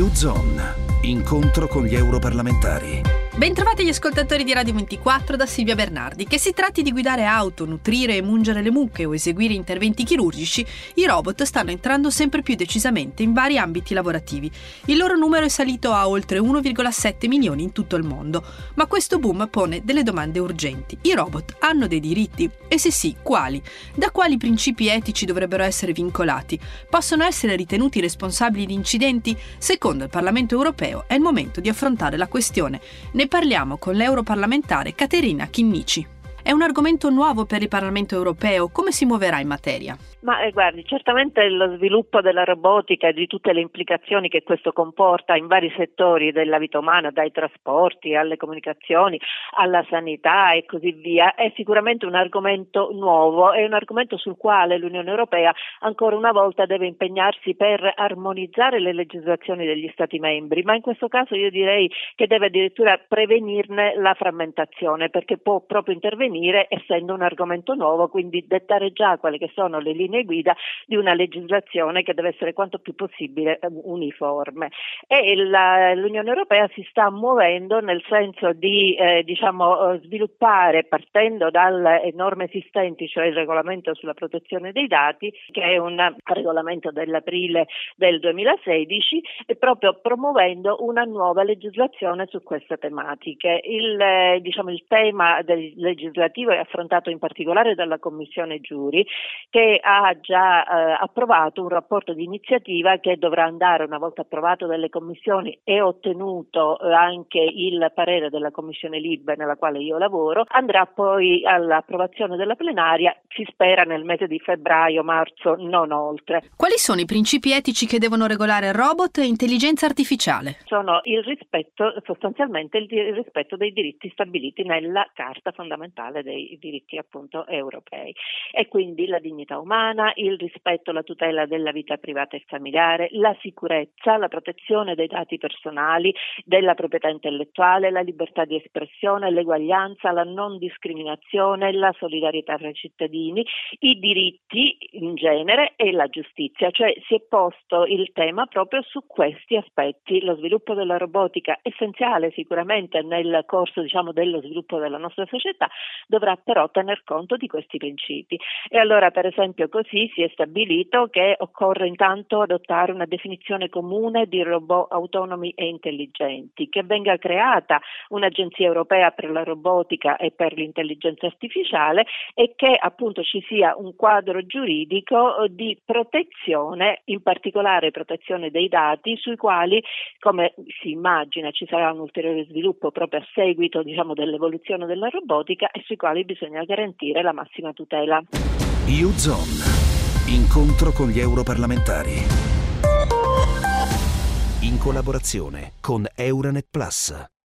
U-Zone, incontro con gli europarlamentari. Bentrovati gli ascoltatori di Radio 24 da Silvia Bernardi. Che si tratti di guidare auto, nutrire e mungere le mucche o eseguire interventi chirurgici, i robot stanno entrando sempre più decisamente in vari ambiti lavorativi. Il loro numero è salito a oltre 1,7 milioni in tutto il mondo. Ma questo boom pone delle domande urgenti. I robot hanno dei diritti? E se sì, quali? Da quali principi etici dovrebbero essere vincolati? Possono essere ritenuti responsabili di incidenti? Secondo il Parlamento europeo è il momento di affrontare la questione. Ne parliamo con l'europarlamentare Caterina Chinnici. È un argomento nuovo per il Parlamento europeo. Come si muoverà in materia? Ma eh, guardi, certamente lo sviluppo della robotica e di tutte le implicazioni che questo comporta in vari settori della vita umana, dai trasporti alle comunicazioni, alla sanità e così via, è sicuramente un argomento nuovo, è un argomento sul quale l'Unione Europea ancora una volta deve impegnarsi per armonizzare le legislazioni degli Stati membri, ma in questo caso io direi che deve addirittura prevenirne la frammentazione, perché può proprio intervenire essendo un argomento nuovo, quindi dettare già quelle che sono le linee guida di una legislazione che deve essere quanto più possibile eh, uniforme. E la, l'Unione Europea si sta muovendo nel senso di eh, diciamo, eh, sviluppare, partendo dalle norme esistenti, cioè il regolamento sulla protezione dei dati, che è un regolamento dell'aprile del 2016, e proprio promuovendo una nuova legislazione su queste tematiche. Il, eh, diciamo, il tema del legislativo è affrontato in particolare dalla Commissione Giuri, che ha già eh, approvato un rapporto di iniziativa che dovrà andare, una volta approvato dalle commissioni e ottenuto eh, anche il parere della commissione Libe nella quale io lavoro, andrà poi all'approvazione della plenaria, si spera nel mese di febbraio, marzo, non oltre. Quali sono i principi etici che devono regolare robot e intelligenza artificiale? Sono il rispetto, sostanzialmente il rispetto dei diritti stabiliti nella Carta fondamentale dei diritti appunto europei e quindi la dignità umana il rispetto la tutela della vita privata e familiare, la sicurezza, la protezione dei dati personali, della proprietà intellettuale, la libertà di espressione, l'eguaglianza, la non discriminazione, la solidarietà tra i cittadini, i diritti in genere e la giustizia, cioè si è posto il tema proprio su questi aspetti. Lo sviluppo della robotica, essenziale sicuramente nel corso diciamo, dello sviluppo della nostra società, dovrà però tener conto di questi principi. E allora, per esempio, così si è stabilito che occorre intanto adottare una definizione comune di robot autonomi e intelligenti, che venga creata un'agenzia europea per la robotica e per l'intelligenza artificiale e che appunto ci sia un quadro giuridico di protezione, in particolare protezione dei dati sui quali, come si immagina, ci sarà un ulteriore sviluppo proprio a seguito diciamo, dell'evoluzione della robotica e sui quali bisogna garantire la massima tutela. U-Zone. Incontro con gli europarlamentari. In collaborazione con Euronet Plus.